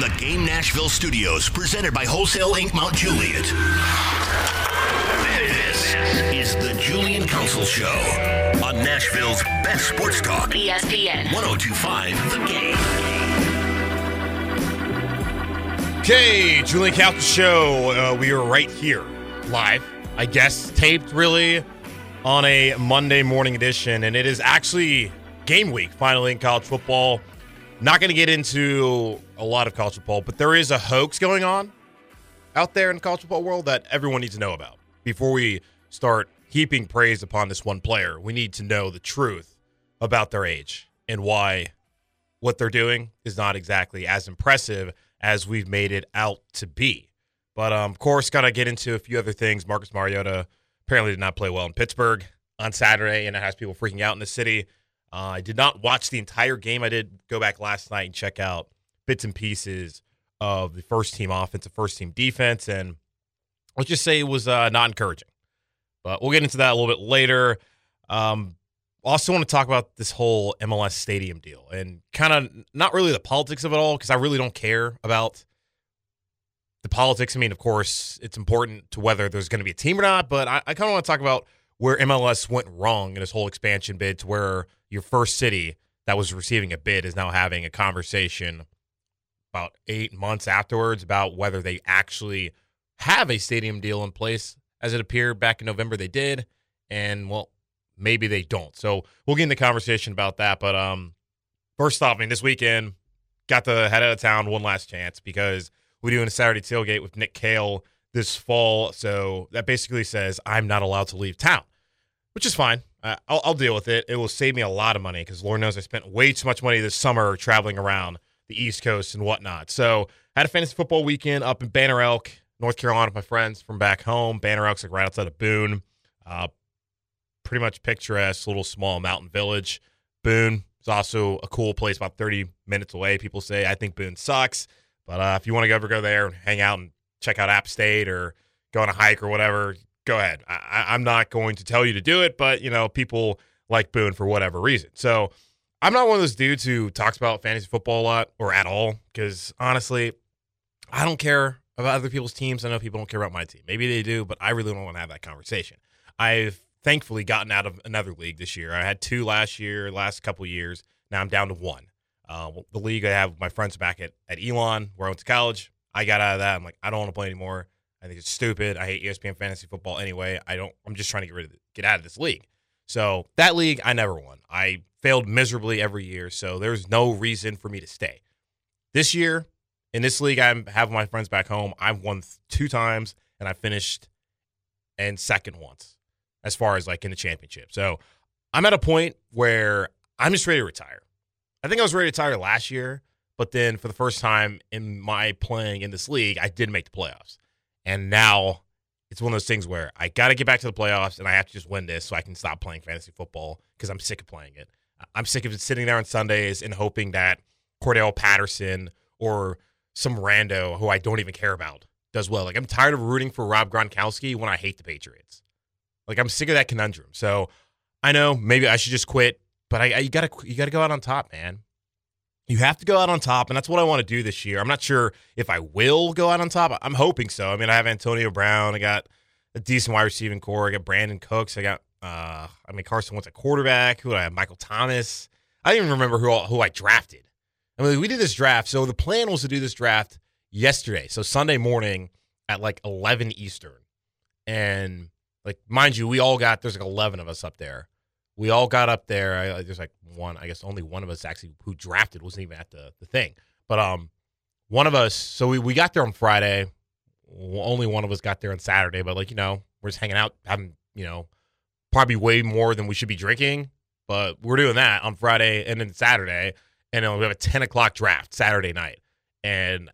From the Game Nashville studios, presented by Wholesale Inc. Mount Juliet. This is the Julian Council Show on Nashville's best sports talk. ESPN. 1025 The Game. Okay, Julian Council Show. Uh, we are right here, live, I guess, taped really on a Monday morning edition, and it is actually game week finally in college football. Not going to get into a lot of college football, but there is a hoax going on out there in the college football world that everyone needs to know about. Before we start heaping praise upon this one player, we need to know the truth about their age and why what they're doing is not exactly as impressive as we've made it out to be. But um, of course, got to get into a few other things. Marcus Mariota apparently did not play well in Pittsburgh on Saturday, and it has people freaking out in the city. Uh, I did not watch the entire game. I did go back last night and check out bits and pieces of the first team offense, the first team defense, and let's just say it was uh, not encouraging. But we'll get into that a little bit later. Um, also, want to talk about this whole MLS stadium deal and kind of not really the politics of it all because I really don't care about the politics. I mean, of course, it's important to whether there's going to be a team or not, but I, I kind of want to talk about where MLS went wrong in this whole expansion bid to where your first city that was receiving a bid is now having a conversation about eight months afterwards about whether they actually have a stadium deal in place as it appeared back in November they did. And well, maybe they don't. So we'll get in the conversation about that. But um first off, I mean this weekend got to head out of town one last chance because we're doing a Saturday tailgate with Nick Kale this fall. So that basically says I'm not allowed to leave town, which is fine. Uh, I'll, I'll deal with it. It will save me a lot of money because Lord knows I spent way too much money this summer traveling around the East Coast and whatnot. So had a fantasy football weekend up in Banner Elk, North Carolina, with my friends from back home. Banner Elk's like right outside of Boone. Uh, pretty much picturesque little small mountain village. Boone is also a cool place, about 30 minutes away. People say I think Boone sucks, but uh, if you want to ever go there and hang out and check out App State or go on a hike or whatever, go ahead. I, I'm not going to tell you to do it, but you know, people like Boone for whatever reason. So I'm not one of those dudes who talks about fantasy football a lot or at all because honestly, I don't care about other people's teams. I know people don't care about my team. Maybe they do, but I really don't want to have that conversation. I've thankfully gotten out of another league this year. I had two last year, last couple years. Now I'm down to one. Uh, the league I have my friends back at, at Elon, where I went to college. I got out of that. I'm like, I don't want to play anymore. I think it's stupid. I hate ESPN fantasy football anyway. I don't. I'm just trying to get rid of it, get out of this league. So that league, I never won. I failed miserably every year. So there's no reason for me to stay. This year, in this league, I have my friends back home. I've won two times, and I finished and second once, as far as like in the championship. So I'm at a point where I'm just ready to retire. I think I was ready to retire last year, but then for the first time in my playing in this league, I did make the playoffs. And now it's one of those things where I got to get back to the playoffs and I have to just win this so I can stop playing fantasy football because I'm sick of playing it. I'm sick of sitting there on Sundays and hoping that Cordarrelle Patterson or some rando who I don't even care about does well. Like I'm tired of rooting for Rob Gronkowski when I hate the Patriots. Like I'm sick of that conundrum. So I know maybe I should just quit, but I, I you gotta you gotta go out on top, man. You have to go out on top, and that's what I want to do this year. I'm not sure if I will go out on top. I'm hoping so. I mean, I have Antonio Brown. I got a decent wide receiving corps. I got Brandin Cooks. I got uh, I mean Carson Wentz a quarterback. Who I have? Michael Thomas. I don't even remember who who I drafted. I mean, we did this draft. So the plan was to do this draft yesterday. So Sunday morning at like 11 Eastern, and like mind you, we all got there's like 11 of us up there. We all got up there. I, there's like one, I guess only one of us actually who drafted wasn't even at the the thing. But um, one of us. So we we got there on Friday. Only one of us got there on Saturday. But like you know, we're just hanging out, having you know, probably way more than we should be drinking. But we're doing that on Friday and then Saturday, and then we have a 10 o'clock draft Saturday night. And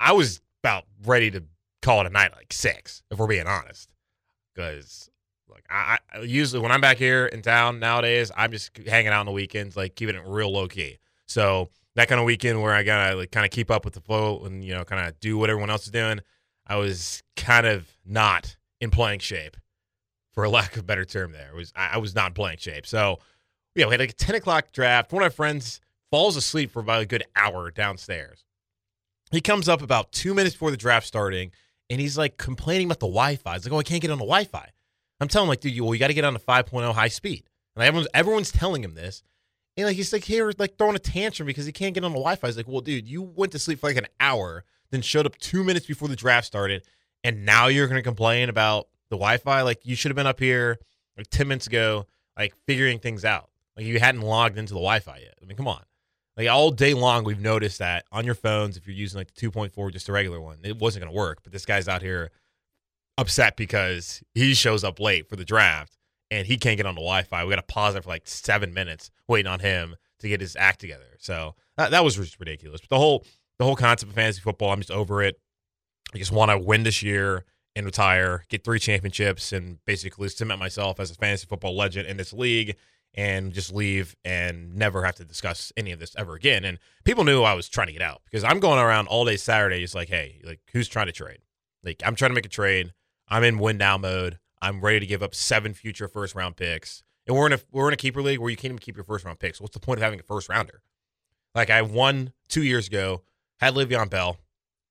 I was about ready to call it a night like six, if we're being honest, because like I, I usually when I'm back here in town nowadays, I'm just hanging out on the weekends, like keeping it real low key. So that kind of weekend where I gotta like kind of keep up with the flow and you know kind of do what everyone else is doing, I was kind of not in playing shape, for a lack of a better term. There it was I, I was not in playing shape. So yeah, we had like a ten o'clock draft. One of my friends falls asleep for about a good hour downstairs. he comes up about two minutes before the draft starting, and he's like complaining about the Wi-Fi. He's like, "Oh, I can't get on the Wi-Fi." I'm telling him like, "Dude, you, well, you got to get on the 5.0 high speed." And everyone's everyone's telling him this, and like he's like here like throwing a tantrum because he can't get on the Wi-Fi. He's like, "Well, dude, you went to sleep for like an hour, then showed up two minutes before the draft started, and now you're going to complain about the Wi-Fi? Like you should have been up here like 10 minutes ago, like figuring things out. Like you hadn't logged into the Wi-Fi yet. I mean, come on." Like all day long, we've noticed that on your phones, if you're using like the 2.4, just a regular one, it wasn't going to work. But this guy's out here upset because he shows up late for the draft and he can't get on the Wi-Fi. We got to pause it for like seven minutes waiting on him to get his act together. So that, that was just ridiculous. But the whole the whole concept of fantasy football, I'm just over it. I just want to win this year and retire, get three championships, and basically cement myself as a fantasy football legend in this league and just leave and never have to discuss any of this ever again. And people knew I was trying to get out because I'm going around all day Saturday, just like, hey, like who's trying to trade? Like I'm trying to make a trade. I'm in win now mode. I'm ready to give up seven future first round picks. And we're in a we're in a keeper league where you can't even keep your first round picks. What's the point of having a first rounder? Like I won two years ago, had Le'Veon Bell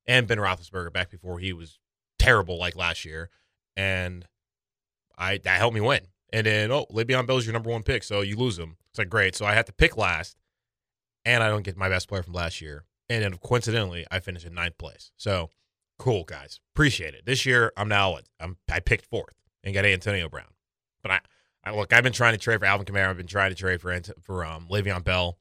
and Ben Roethlisberger back before he was terrible like last year, and I that helped me win. And then, oh, Le'Veon Bell's your number one pick, so you lose him. It's like, great. So I have to pick last, and I don't get my best player from last year. And then coincidentally, I finished in ninth place. So cool, guys. Appreciate it. This year, I'm now, I'm, I picked fourth and got Antonio Brown. But I, I look, I've been trying to trade for Alvin Kamara. I've been trying to trade for, for um, Le'Veon Bell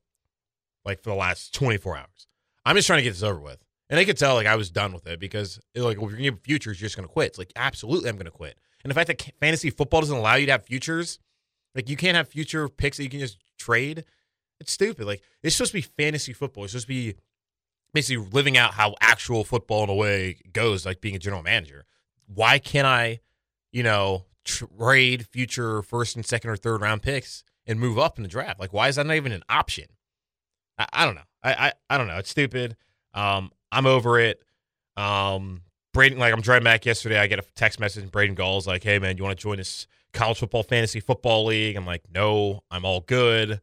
like for the last 24 hours. I'm just trying to get this over with. And they could tell like I was done with it because like if you're gonna give futures, you're just gonna quit. It's like absolutely I'm gonna quit. And the fact that fantasy football doesn't allow you to have futures, like you can't have future picks that you can just trade. It's stupid. Like it's supposed to be fantasy football. It's supposed to be basically living out how actual football in a way goes, like being a general manager. Why can't I, you know, trade future first and second or third round picks and move up in the draft? Like, why is that not even an option? I, I don't know. I, I I don't know. It's stupid. Um, I'm over it. Um, Braden, like I'm driving back yesterday, I get a text message and Braden Gall's like, "Hey man, you want to join this college football fantasy football league?" I'm like, "No, I'm all good."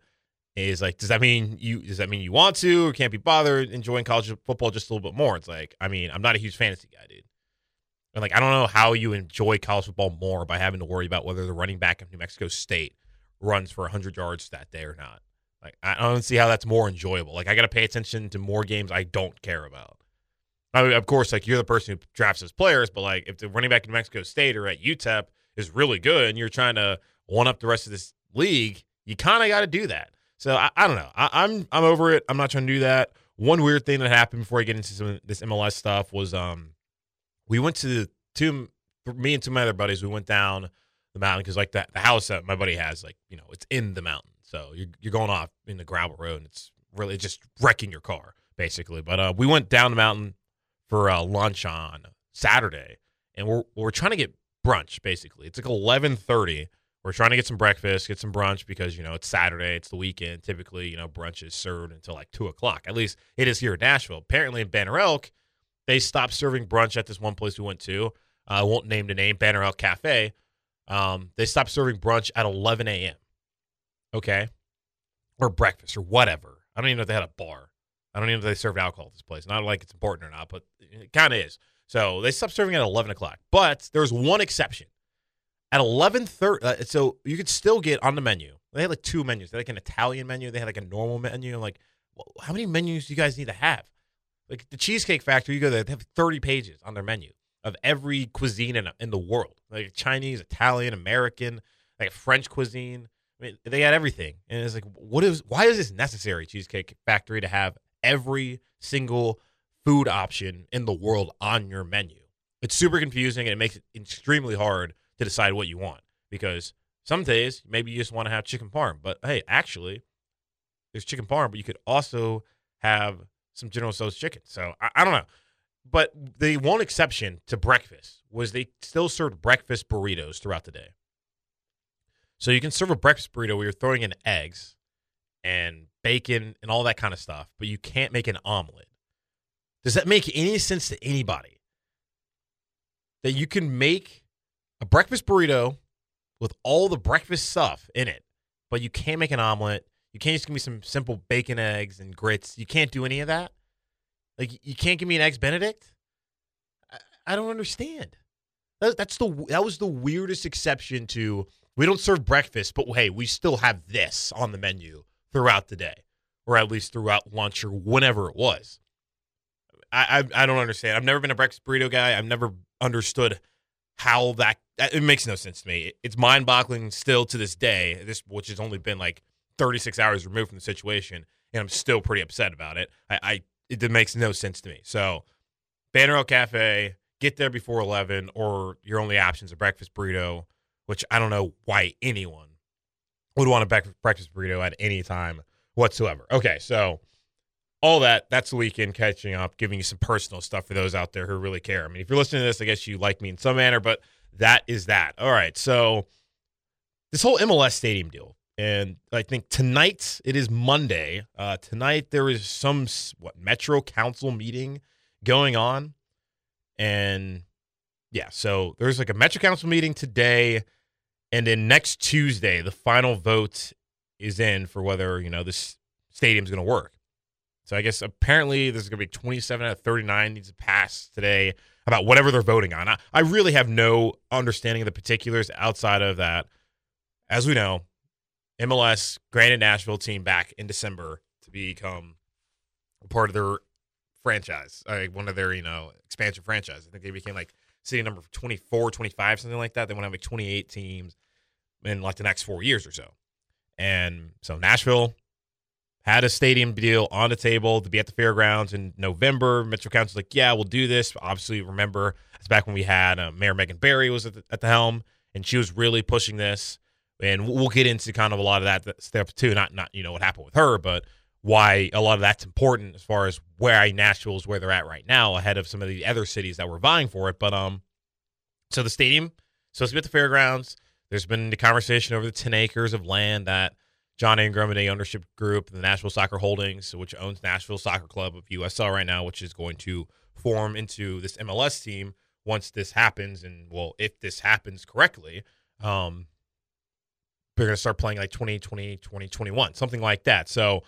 He's like, "Does that mean you? Does that mean you want to or can't be bothered enjoying college football just a little bit more?" It's like, I mean, I'm not a huge fantasy guy, dude. And like, I don't know how you enjoy college football more by having to worry about whether the running back of New Mexico State runs for 100 yards that day or not. Like, I don't see how that's more enjoyable. Like, I got to pay attention to more games I don't care about. I mean, of course, like you're the person who drafts his players, but like if the running back in New Mexico State or at UTEP is really good and you're trying to one up the rest of this league, you kind of got to do that. So I, I don't know. I, I'm, I'm over it. I'm not trying to do that. One weird thing that happened before I get into some of this MLS stuff was um we went to two me and two of my other buddies we went down the mountain because like that the house that my buddy has like you know it's in the mountain so you're you're going off in the gravel road and it's really just wrecking your car basically. But uh, we went down the mountain for uh, lunch on Saturday, and we're we're trying to get brunch. Basically, it's like eleven thirty. We're trying to get some breakfast, get some brunch because you know it's Saturday, it's the weekend. Typically, you know brunch is served until like two o'clock. At least it is here in Nashville. Apparently, in Banner Elk, they stopped serving brunch at this one place we went to. Uh, I won't name the name, Banner Elk Cafe. Um, they stopped serving brunch at 11 a.m. Okay, or breakfast or whatever. I don't even know if they had a bar. I don't even know if they served alcohol at this place. Not like it's important or not, but it kind of is. So they stopped serving at 11 o'clock. But there's one exception. At 11:30, uh, so you could still get on the menu. They had like two menus. They had like an Italian menu. They had like a normal menu. like, how many menus do you guys need to have? Like the Cheesecake Factory, you go there, they have 30 pages on their menu of every cuisine in, in the world, like Chinese, Italian, American, like French cuisine. I mean, they had everything, and it's like, what is? Why is this necessary, Cheesecake Factory, to have every single food option in the world on your menu. It's super confusing and it makes it extremely hard to decide what you want because some days maybe you just want to have chicken parm, but hey, actually, there's chicken parm, but you could also have some General Tso's chicken. So I, I don't know. But the one exception to breakfast was they still served breakfast burritos throughout the day. So you can serve a breakfast burrito where you're throwing in eggs and bacon and all that kind of stuff, but you can't make an omelet. Does that make any sense to anybody? That you can make a breakfast burrito with all the breakfast stuff in it, but you can't make an omelet. You can't just give me some simple bacon, eggs, and grits. You can't do any of that. Like you can't give me an eggs Benedict. I, I don't understand. That, that's the that was the weirdest exception to we don't serve breakfast, but hey, we still have this on the menu throughout the day, or at least throughout lunch or whenever it was. I I, I don't understand. I've never been a breakfast burrito guy. I've never understood how that it makes no sense to me. It's mind boggling still to this day. This which has only been like 36 hours removed from the situation, and I'm still pretty upset about it. I, I it makes no sense to me. So, Banner Cafe, get there before 11, or your only options a breakfast burrito, which I don't know why anyone would want a breakfast burrito at any time whatsoever. Okay, so all that that's the weekend catching up, giving you some personal stuff for those out there who really care. I mean, if you're listening to this, I guess you like me in some manner, but that is that. All right, so this whole MLS stadium deal and I think tonight it is Monday. Uh, tonight there is some what Metro Council meeting going on, and yeah, so there's like a Metro Council meeting today, and then next Tuesday the final vote is in for whether you know this stadium's going to work. So I guess apparently there's going to be 27 out of 39 needs to pass today about whatever they're voting on. I, I really have no understanding of the particulars outside of that. As we know, MLS granted Nashville team back in December to become a part of their franchise, like one of their, you know, expansion franchise. I think they became like city number 24, 25, something like that. They want to have like 28 teams in like the next four years or so. And so Nashville had a stadium deal on the table to be at the fairgrounds in November. Metro Council's like, yeah, we'll do this. Obviously, remember it's back when we had uh, Mayor Megan Barry was at the, at the helm, and she was really pushing this and we'll get into kind of a lot of that stuff too. Not not you know what happened with her, but why a lot of that's important as far as where I Nashville is where they're at right now, ahead of some of the other cities that were vying for it. But um, so the stadium supposed to be at the fairgrounds. There's been the conversation over the 10 acres of land that John Ingram and a ownership group, the Nashville Soccer Holdings, which owns Nashville Soccer Club of USL right now, which is going to form into this MLS team once this happens. And well, if this happens correctly, um, they're going to start playing like 2020, 2021, something like that. So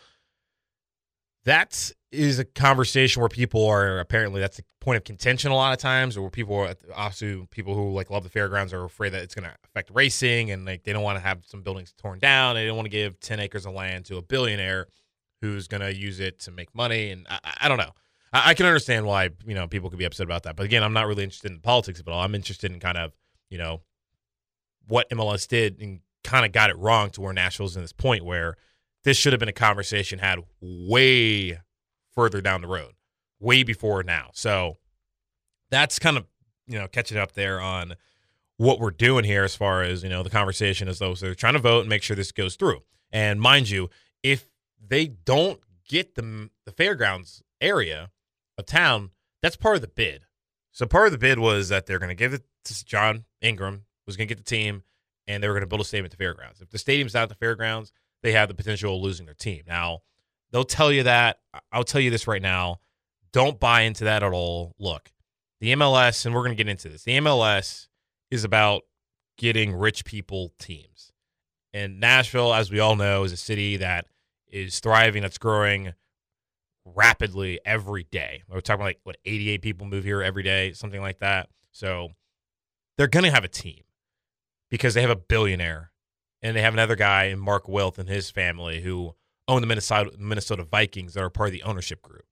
that is a conversation where people are apparently that's a point of contention a lot of times, or where people are also people who like love the fairgrounds are afraid that it's going to affect racing and like they don't want to have some buildings torn down. They don't want to give 10 acres of land to a billionaire who's going to use it to make money. And I, I don't know. I, I, can understand why, you know, people could be upset about that. But again, I'm not really interested in politics at all. I'm interested in kind of, you know, what MLS did and kind of got it wrong to where Nashville's in this point where this should have been a conversation had way further down the road, way before now. So that's kind of you know catching up there on what we're doing here as far as you know the conversation as those they're trying to vote and make sure this goes through. And mind you, if they don't get the the fairgrounds area of town, that's part of the bid. So part of the bid was that they're going to give it to John Ingram, was going to get the team, and they were going to build a stadium at the fairgrounds. If the stadium's not at the fairgrounds, they have the potential of losing their team. Now, they'll tell you that. I'll tell you this right now. Don't buy into that at all. Look, the MLS, and we're going to get into this, the MLS is about getting rich people teams. And Nashville, as we all know, is a city that is thriving, that's growing rapidly every day. We're talking like what 88 people move here every day, something like that. So they're going to have a team because they have a billionaire and they have another guy, in Mark Wilf, and his family who own the Minnesota Minnesota Vikings that are part of the ownership group.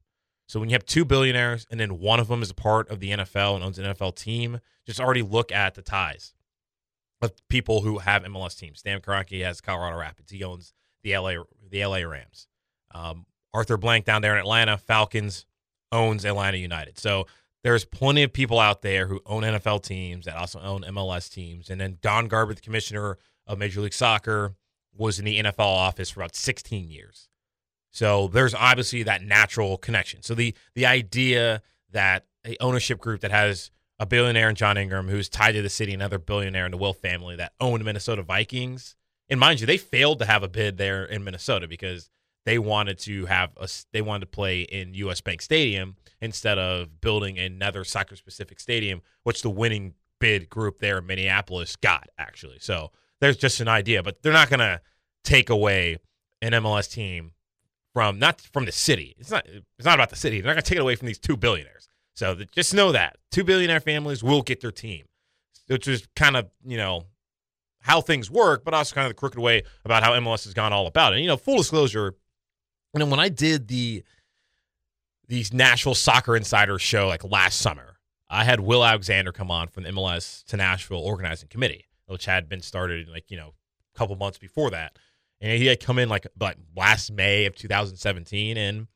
So when you have two billionaires and then one of them is a part of the NFL and owns an NFL team, just already look at the ties of people who have MLS teams. Stan Kroenke has Colorado Rapids. He owns the LA the LA Rams. Um, Arthur Blank down there in Atlanta, Falcons owns Atlanta United. So there's plenty of people out there who own NFL teams that also own MLS teams. And then Don Garber, the commissioner of Major League Soccer, was in the NFL office for about 16 years. So there's obviously that natural connection. So the the idea that a ownership group that has a billionaire in John Ingram who's tied to the city, another billionaire in the Wilf family that owned Minnesota Vikings, and mind you, they failed to have a bid there in Minnesota because they wanted to have a they wanted to play in US Bank Stadium instead of building another soccer specific stadium, which the winning bid group there in Minneapolis got actually. So there's just an idea, but they're not going to take away an MLS team from not from the city. It's not it's not about the city. They're not going to take it away from these two billionaires. So just know that two billionaire families will get their team, which is kind of you know how things work, but also kind of the crooked way about how MLS has gone all about it. And, you know, full disclosure, you know, when I did the these Nashville Soccer Insider show like last summer, I had Will Alexander come on from the MLS to Nashville organizing committee, which had been started like you know a couple months before that, and he had come in like like last May of 2017, and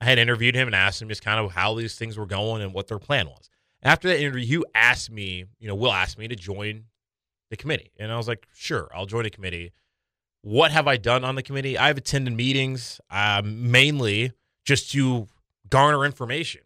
I had interviewed him and asked him just kind of how these things were going and what their plan was. After that interview, he asked me, you know, Will asked me to join the committee. And I was like, sure, I'll join the committee. What have I done on the committee? I've attended meetings uh, mainly just to garner information,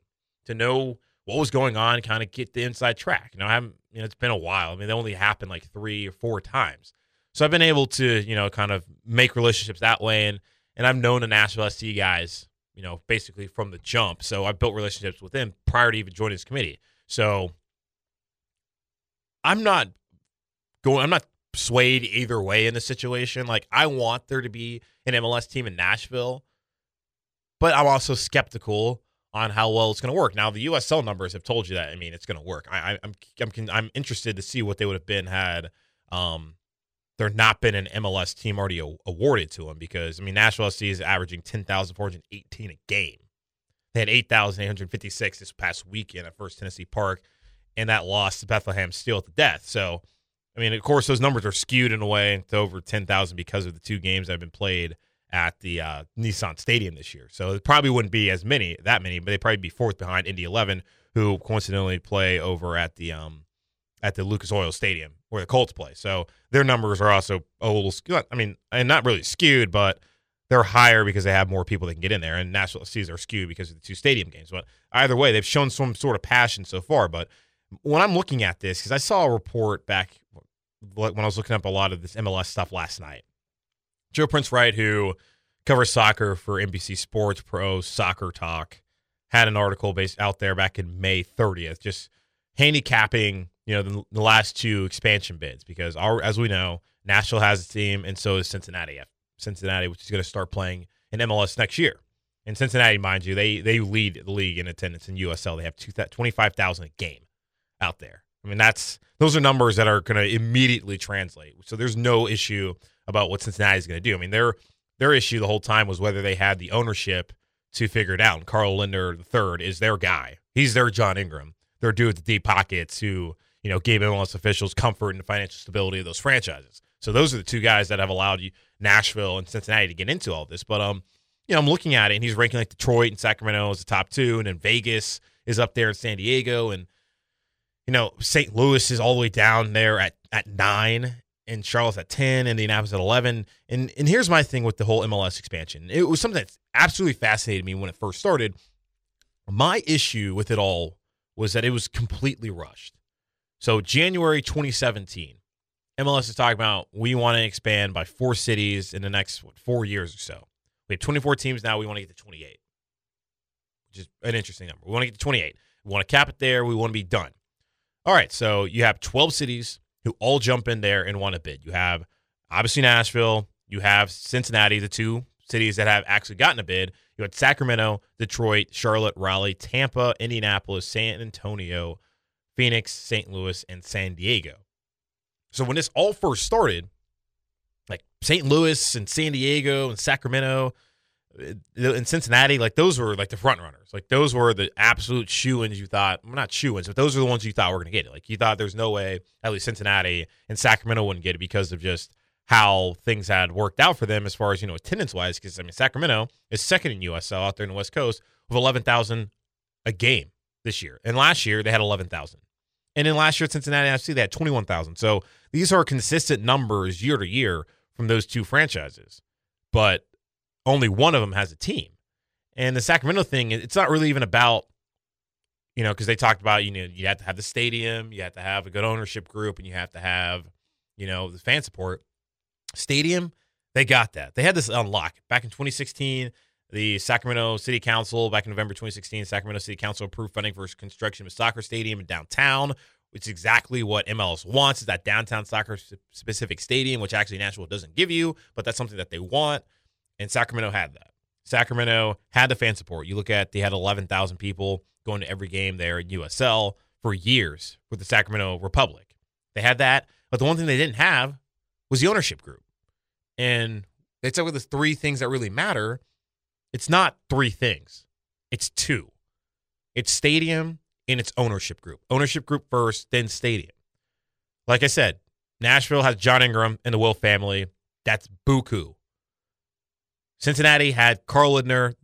to know what was going on, kind of get the inside track. You know, I haven't, you know, it's been a while. I mean, they only happened like three or four times. So I've been able to, you know, kind of make relationships that way. And, and I've known the Nashville SC guys, you know, basically from the jump. So I've built relationships with them prior to even joining this committee. So I'm not going. I'm not swayed either way in the situation. Like I want there to be an MLS team in Nashville, but I'm also skeptical on how well it's going to work. Now the USL numbers have told you that. I mean, it's going to work. I, am I'm, I'm I'm interested to see what they would have been had um, there not been an MLS team already a- awarded to them because I mean Nashville SC is averaging ten thousand four hundred eighteen a game. They had eight thousand eight hundred fifty six this past weekend at First Tennessee Park, and that loss to Bethlehem Steel at the death. So I mean, of course, those numbers are skewed in a way to over 10,000 because of the two games that have been played at the uh, Nissan Stadium this year. So it probably wouldn't be as many, that many, but they'd probably be fourth behind Indy 11, who coincidentally play over at the um at the Lucas Oil Stadium where the Colts play. So their numbers are also a little skewed. I mean, and not really skewed, but they're higher because they have more people that can get in there. And Nashville Seas are skewed because of the two stadium games. But either way, they've shown some sort of passion so far. But when I'm looking at this, because I saw a report back when I was looking up a lot of this MLS stuff last night, Joe Prince Wright, who covers soccer for NBC Sports Pro Soccer Talk, had an article based out there back in May 30th, just handicapping you know the, the last two expansion bids because our, as we know, Nashville has a team, and so is Cincinnati. Cincinnati, which is going to start playing in MLS next year. And Cincinnati, mind you, they they lead the league in attendance in USL. They have 25,000 a game out there. I mean, that's those are numbers that are going to immediately translate. So there's no issue about what Cincinnati is going to do. I mean, their their issue the whole time was whether they had the ownership to figure it out. And Carl Lindner III is their guy. He's their John Ingram. Their dude with the deep pockets who you know gave MLS officials comfort and financial stability of those franchises. So those are the two guys that have allowed you Nashville and Cincinnati to get into all this. But um, you know, I'm looking at it, and he's ranking like Detroit and Sacramento as the top two, and then Vegas is up there in San Diego, and you know, St. Louis is all the way down there at, at nine, and Charlotte's at 10, Indianapolis at 11. And, and here's my thing with the whole MLS expansion it was something that absolutely fascinated me when it first started. My issue with it all was that it was completely rushed. So, January 2017, MLS is talking about we want to expand by four cities in the next what, four years or so. We have 24 teams now. We want to get to 28, which is an interesting number. We want to get to 28. We want to cap it there. We want to be done. All right, so you have 12 cities who all jump in there and want to bid. You have obviously Nashville, you have Cincinnati, the two cities that have actually gotten a bid. You had Sacramento, Detroit, Charlotte, Raleigh, Tampa, Indianapolis, San Antonio, Phoenix, St. Louis, and San Diego. So when this all first started, like St. Louis and San Diego and Sacramento, in Cincinnati, like those were like the front runners. Like those were the absolute shoe ins you thought, well, not shoe ins, but those are the ones you thought were going to get it. Like you thought there's no way, at least Cincinnati and Sacramento wouldn't get it because of just how things had worked out for them as far as, you know, attendance wise. Because, I mean, Sacramento is second in USL out there in the West Coast with 11,000 a game this year. And last year they had 11,000. And then last year at Cincinnati FC, they had 21,000. So these are consistent numbers year to year from those two franchises. But only one of them has a team. And the Sacramento thing, it's not really even about, you know, because they talked about, you know, you have to have the stadium, you have to have a good ownership group, and you have to have, you know, the fan support. Stadium, they got that. They had this unlock back in 2016. The Sacramento City Council, back in November 2016, Sacramento City Council approved funding for construction of a soccer stadium in downtown, which is exactly what MLS wants, is that downtown soccer specific stadium, which actually Nashville doesn't give you, but that's something that they want and Sacramento had that. Sacramento had the fan support. You look at they had 11,000 people going to every game there at USL for years with the Sacramento Republic. They had that, but the one thing they didn't have was the ownership group. And they said with the three things that really matter, it's not three things. It's two. It's stadium and its ownership group. Ownership group first, then stadium. Like I said, Nashville has John Ingram and the Wilf family. That's buku. Cincinnati had Carl Lindner,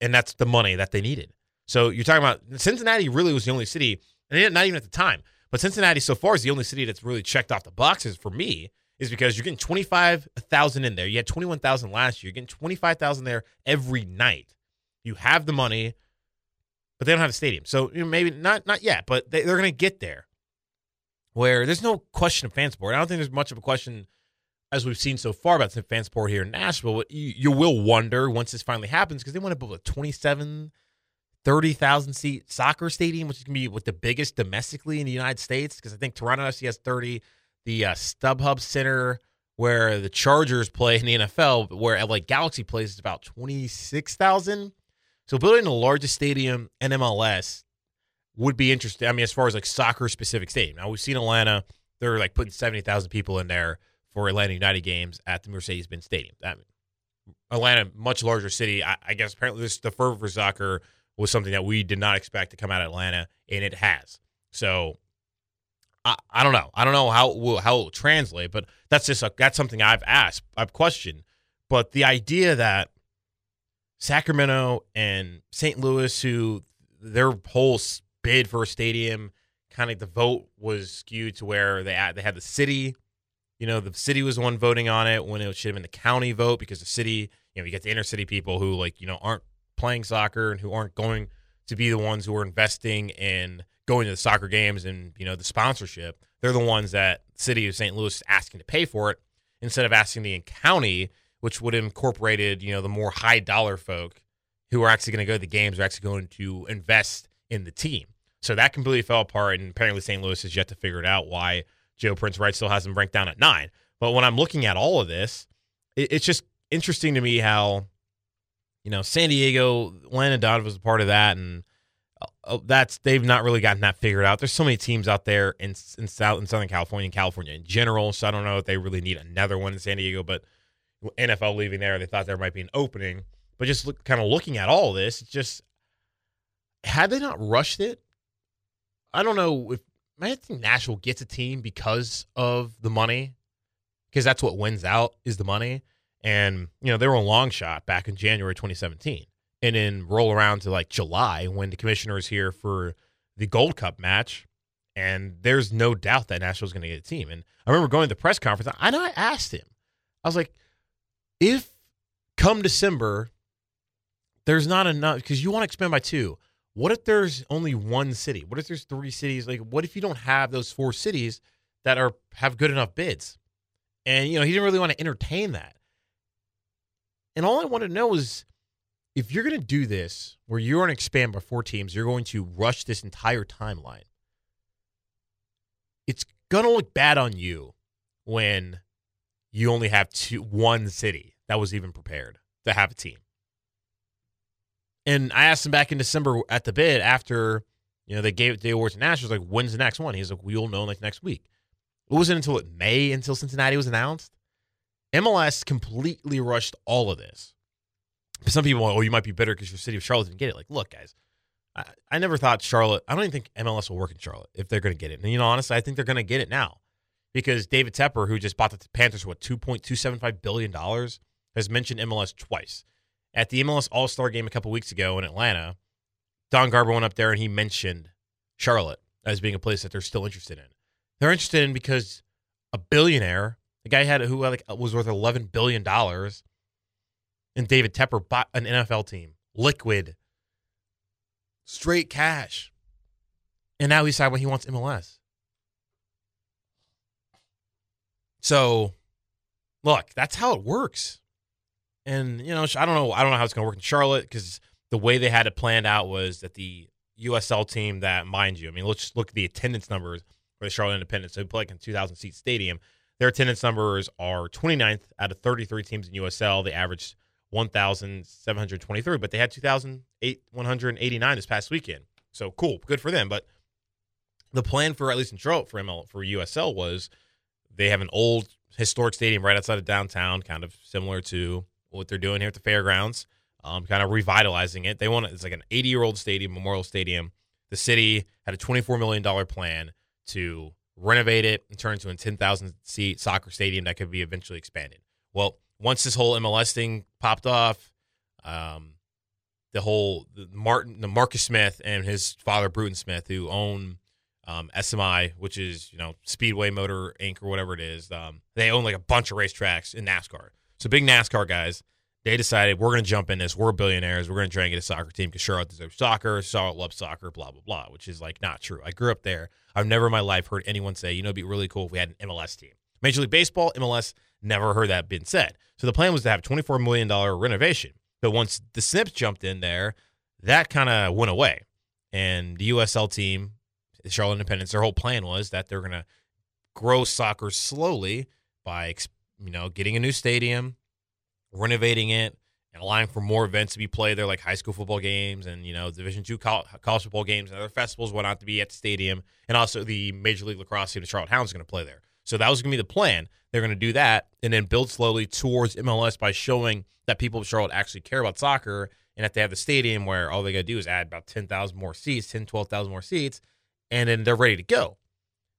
and that's the money that they needed. So you're talking about Cincinnati really was the only city, and not even at the time, but Cincinnati so far is the only city that's really checked off the boxes for me is because you're getting 25,000 in there. You had 21,000 last year. You're getting 25,000 there every night. You have the money, but they don't have a stadium. So you know, maybe not not yet, but they, they're going to get there. Where there's no question of fan support. I don't think there's much of a question as we've seen so far about fan support here in Nashville. You, you will wonder once this finally happens because they want to build a 27, 30,000 seat soccer stadium, which is going to be with the biggest domestically in the United States. Because I think Toronto FC has 30 the uh, StubHub Center where the Chargers play in the NFL, where LA Galaxy plays is about 26,000. So building the largest stadium in MLS would be interesting. I mean, as far as like soccer specific stadium. Now we've seen Atlanta, they're like putting 70,000 people in there for Atlanta United games at the Mercedes-Benz Stadium. Atlanta, much larger city. I, I guess apparently this the fervor for soccer was something that we did not expect to come out of Atlanta, and it has. So I, I don't know. I don't know how it will, how it will translate, but that's just a, that's something I've asked, I've questioned. But the idea that Sacramento and St. Louis, who their whole bid for a stadium, kind of the vote was skewed to where they they had the city. You know, the city was the one voting on it when it should have been the county vote because the city, you know, you get the inner city people who like you know aren't playing soccer and who aren't going to be the ones who are investing in going to the soccer games and you know the sponsorship, they're the ones that city of St. Louis is asking to pay for it instead of asking the county, which would have incorporated you know the more high dollar folk who are actually going to go to the games are actually going to invest in the team. So that completely fell apart, and apparently St. Louis has yet to figure it out why Joe Prince Wright still hasn't ranked down at nine. But when I'm looking at all of this, it, it's just interesting to me how you know San Diego, Landon Donovan was a part of that, and uh, that's they've not really gotten that figured out. There's so many teams out there in in South in Southern California and California in general. So I don't know if they really need another one in San Diego. But NFL leaving there, they thought there might be an opening. But just look, kind of looking at all this, just had they not rushed it, I don't know if I think Nashville gets a team because of the money, because that's what wins out is the money. And you know they were a long shot back in January 2017 and then roll around to like July when the commissioner is here for the Gold Cup match. And there's no doubt that Nashville's going to get a team. And I remember going to the press conference. I know I asked him, I was like, if come December, there's not enough because you want to expand by two. What if there's only one city? What if there's three cities? Like, what if you don't have those four cities that are have good enough bids? And you know, he didn't really want to entertain that. And all I want to know is if you're going to do this, where you're going to expand by four teams, you're going to rush this entire timeline. It's going to look bad on you when you only have two, one city that was even prepared to have a team. And I asked him back in December at the bid after you know they gave the awards to Nationals, like when's the next one? He's like, we'll know like next week. It wasn't until May until Cincinnati was announced. MLS completely rushed all of this some people, oh, you might be bitter because your city of Charlotte didn't get it. Like, look, guys, I, I never thought Charlotte. I don't even think MLS will work in Charlotte if they're going to get it. And you know, honestly, I think they're going to get it now because David Tepper, who just bought the Panthers for what two point two seven five billion dollars, has mentioned MLS twice. At the MLS All Star game a couple weeks ago in Atlanta, Don Garber went up there and he mentioned Charlotte as being a place that they're still interested in. They're interested in because a billionaire, the guy had who like was worth eleven billion dollars, and David Tepper bought an NFL team, liquid, straight cash. And now he's decided when he wants MLS. So, look, that's how it works. And you know, I don't know. I don't know how it's going to work in Charlotte because the way they had it planned out was that the USL team that, mind you, I mean, let's just look at the attendance numbers for the Charlotte Independence. So they play like in 2,000 seat stadium. Their attendance numbers are 29th out of 33 teams in USL. They averaged 1,723, but they had 2,189 this past weekend. So cool, good for them. But the plan for at least in Charlotte for ML for USL was they have an old historic stadium right outside of downtown, kind of similar to what they're doing here at the fairgrounds, um, kind of revitalizing it. They want it's like an 80 year old stadium, Memorial Stadium. The city had a 24 million dollar plan to renovate it and turn it into a 10,000 seat soccer stadium that could be eventually expanded. Well, once this whole MLS thing popped off, um, the whole Martin, the Marcus Smith and his father Bruton Smith, who own um, SMI, which is you know Speedway Motor Inc. or whatever it is, um, they own like a bunch of racetracks in NASCAR. So big NASCAR guys, they decided we're going to jump in this. We're billionaires. We're going to try and get a soccer team because Charlotte deserves soccer. Charlotte loves soccer. Blah blah blah. Which is like not true. I grew up there. I've never in my life heard anyone say, you know, it'd be really cool if we had an MLS team. Major League Baseball, MLS, never heard that being said. So the plan was to have $24 million renovation. But once the Smiths jumped in there, that kind of went away. And the USL team, the Charlotte Independence, their whole plan was that they're going to grow soccer slowly by, you know, getting a new stadium, renovating it, and allowing for more events to be played there, like high school football games and you know Division two college football games and other festivals went out to be at the stadium, and also the Major League Lacrosse team, the Charlotte Hounds, is going to play there. So that was going to be the plan. They're going to do that and then build slowly towards MLS by showing that people of Charlotte actually care about soccer and that they have the stadium where all they got to do is add about 10,000 more seats, 10, 12,000 more seats, and then they're ready to go.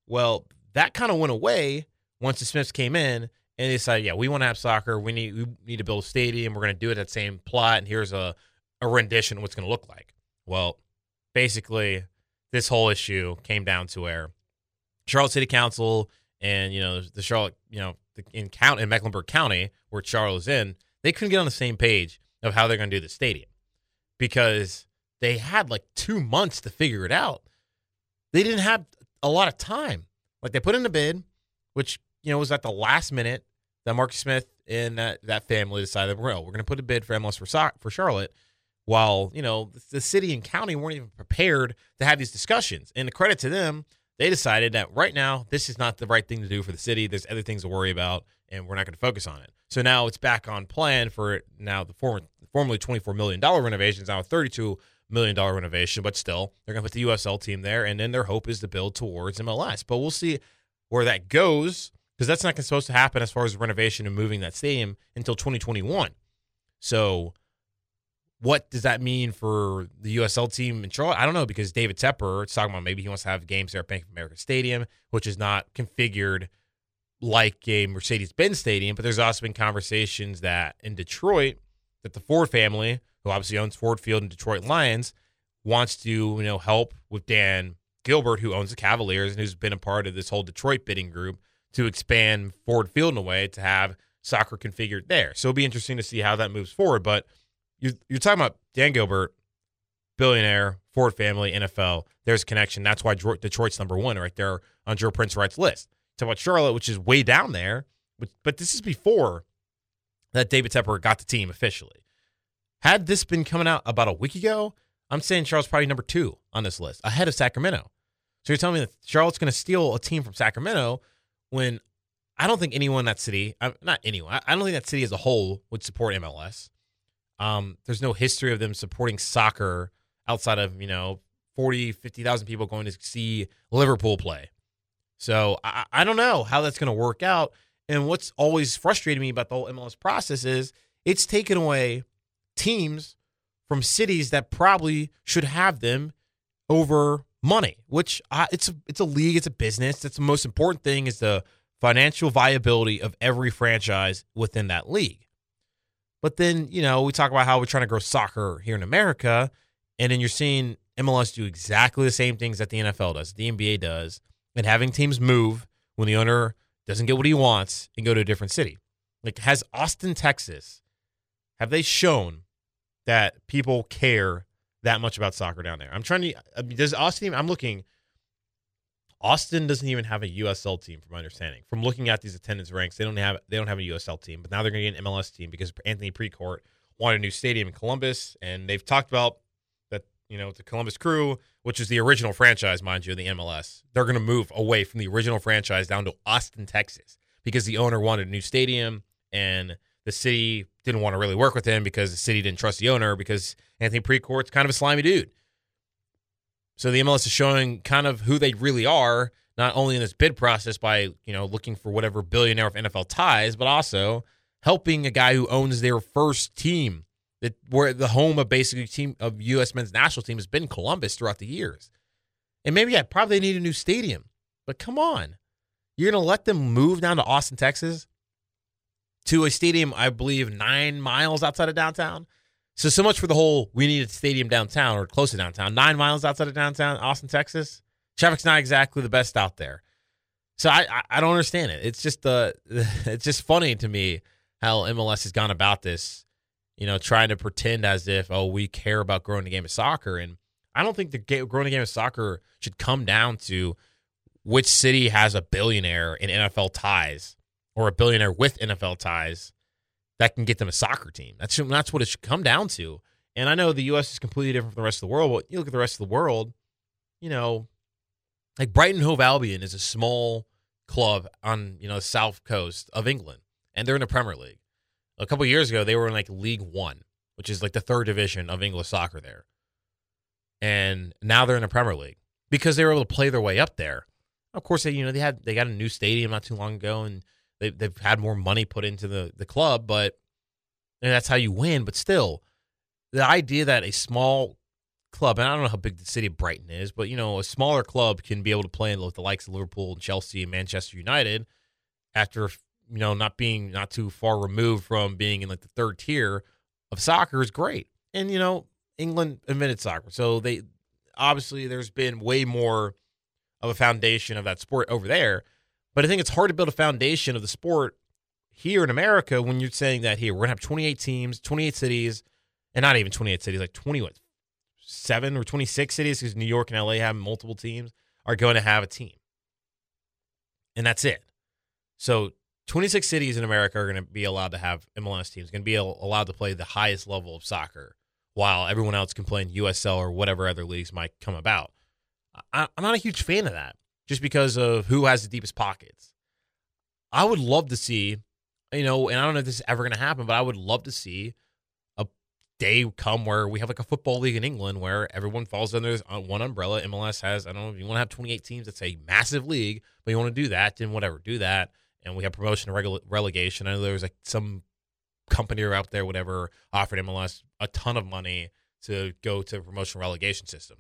Well, that kind of went away once the Smiths came in and they decided, yeah, we want to have soccer. We need we need to build a stadium. We're going to do it that same plot, and here's a, a rendition of what's going to look like. Well, basically, this whole issue came down to where Charlotte City Council and you know the Charlotte, you know, in count in Mecklenburg County where Charlotte is in, they couldn't get on the same page of how they're going to do the stadium because they had like two months to figure it out. They didn't have a lot of time. Like they put in a bid, which you know was at the last minute that Mark Smith and that, that family decided, well, we're going to put a bid for MLS for for Charlotte. While you know the city and county weren't even prepared to have these discussions, and the credit to them, they decided that right now this is not the right thing to do for the city. There's other things to worry about, and we're not going to focus on it. So now it's back on plan for now the former, formerly $24 million renovation is now a $32 million renovation, but still they're going to put the USL team there, and then their hope is to build towards MLS. But we'll see where that goes because that's not supposed to happen as far as renovation and moving that stadium until 2021. So what does that mean for the USL team in Charlotte? I don't know because David Tepper is talking about maybe he wants to have games there at Bank of America Stadium, which is not configured like a Mercedes Benz Stadium. But there's also been conversations that in Detroit, that the Ford family, who obviously owns Ford Field and Detroit Lions, wants to you know help with Dan Gilbert, who owns the Cavaliers and who's been a part of this whole Detroit bidding group to expand Ford Field in a way to have soccer configured there. So it'll be interesting to see how that moves forward. But you're, you're talking about Dan Gilbert, billionaire, Ford family, NFL. There's a connection. That's why Detroit's number one right there on Joe Prince Wright's list. Talk about Charlotte, which is way down there, but, but this is before that David Tepper got the team officially. Had this been coming out about a week ago, I'm saying Charlotte's probably number two on this list, ahead of Sacramento. So you're telling me that Charlotte's going to steal a team from Sacramento when I don't think anyone in that city, not anyone, I don't think that city as a whole would support MLS. Um, there's no history of them supporting soccer outside of, you know, 40, 50,000 people going to see Liverpool play. So I, I don't know how that's going to work out. And what's always frustrated me about the whole MLS process is it's taken away teams from cities that probably should have them over money, which uh, it's a, it's a league, it's a business. That's the most important thing is the financial viability of every franchise within that league. But then, you know, we talk about how we're trying to grow soccer here in America, and then you're seeing MLS do exactly the same things that the NFL does, the NBA does, and having teams move when the owner doesn't get what he wants and go to a different city. Like, has Austin, Texas, have they shown that people care that much about soccer down there? I'm trying to, I mean, does Austin, I'm looking Austin doesn't even have a USL team, from my understanding. From looking at these attendance ranks, they don't have they don't have a USL team, but now they're going to get an MLS team because Anthony Precourt wanted a new stadium in Columbus, and they've talked about that. You know, the Columbus Crew, which is the original franchise, mind you, in the MLS, they're going to move away from the original franchise down to Austin, Texas, because the owner wanted a new stadium and the city didn't want to really work with him because the city didn't trust the owner because Anthony Precourt's kind of a slimy dude. So the MLS is showing kind of who they really are, not only in this bid process by you know looking for whatever billionaire of NFL ties, but also helping a guy who owns their first team that where the home of basically team of U.S. men's national team has been Columbus throughout the years. And maybe I probably need a new stadium, but come on, you're gonna let them move down to Austin, Texas, to a stadium I believe nine miles outside of downtown. So so much for the whole we need a stadium downtown or close to downtown, nine miles outside of downtown, Austin, Texas. Traffic's not exactly the best out there. So I, I, I don't understand it. It's just the uh, it's just funny to me how MLS has gone about this you know, trying to pretend as if, oh, we care about growing the game of soccer. And I don't think the game, growing the game of soccer should come down to which city has a billionaire in NFL ties or a billionaire with NFL ties that can get them a soccer team. That's that's what it should come down to. And I know the U.S. is completely different from the rest of the world, but you look at the rest of the world, you know, like Brighton Hove Albion is a small club on you know the south coast of England, and they're in the Premier League a couple years ago they were in like League One, which is like the third division of English soccer there, and now they're in the Premier League because they were able to play their way up there. Of course, they you know they had they got a new stadium not too long ago, and they they've had more money put into the the club, but and that's how you win. But still, the idea that a small club, and I don't know how big the city of Brighton is, but you know, a smaller club can be able to play with the likes of Liverpool and Chelsea and Manchester United after you know, not being not too far removed from being in like the third tier of soccer is great. And you know, England invented soccer, so they obviously there's been way more of a foundation of that sport over there. But I think it's hard to build a foundation of the sport here in America when you're saying that here we're gonna have 28 teams, 28 cities, and not even 28 cities, like 20 what, seven or 26 cities because New York and LA have multiple teams are going to have a team, and that's it. So 26 cities in America are going to be allowed to have MLS teams, going to be allowed to play the highest level of soccer, while everyone else can play in USL or whatever other leagues might come about. I, am not a huge fan of that, just because of who has the deepest pockets. I would love to see, you know, and I don't know if this is ever going to happen, but I would love to see a day come where we have like a football league in England where everyone falls under uh, one umbrella. MLS has, I don't know if you want to have 28 teams, that's a massive league, but you want to do that, then whatever, do that and we have promotion and rele- relegation. I know there was like some company out there, whatever, offered MLS a ton of money to go to promotion relegation system.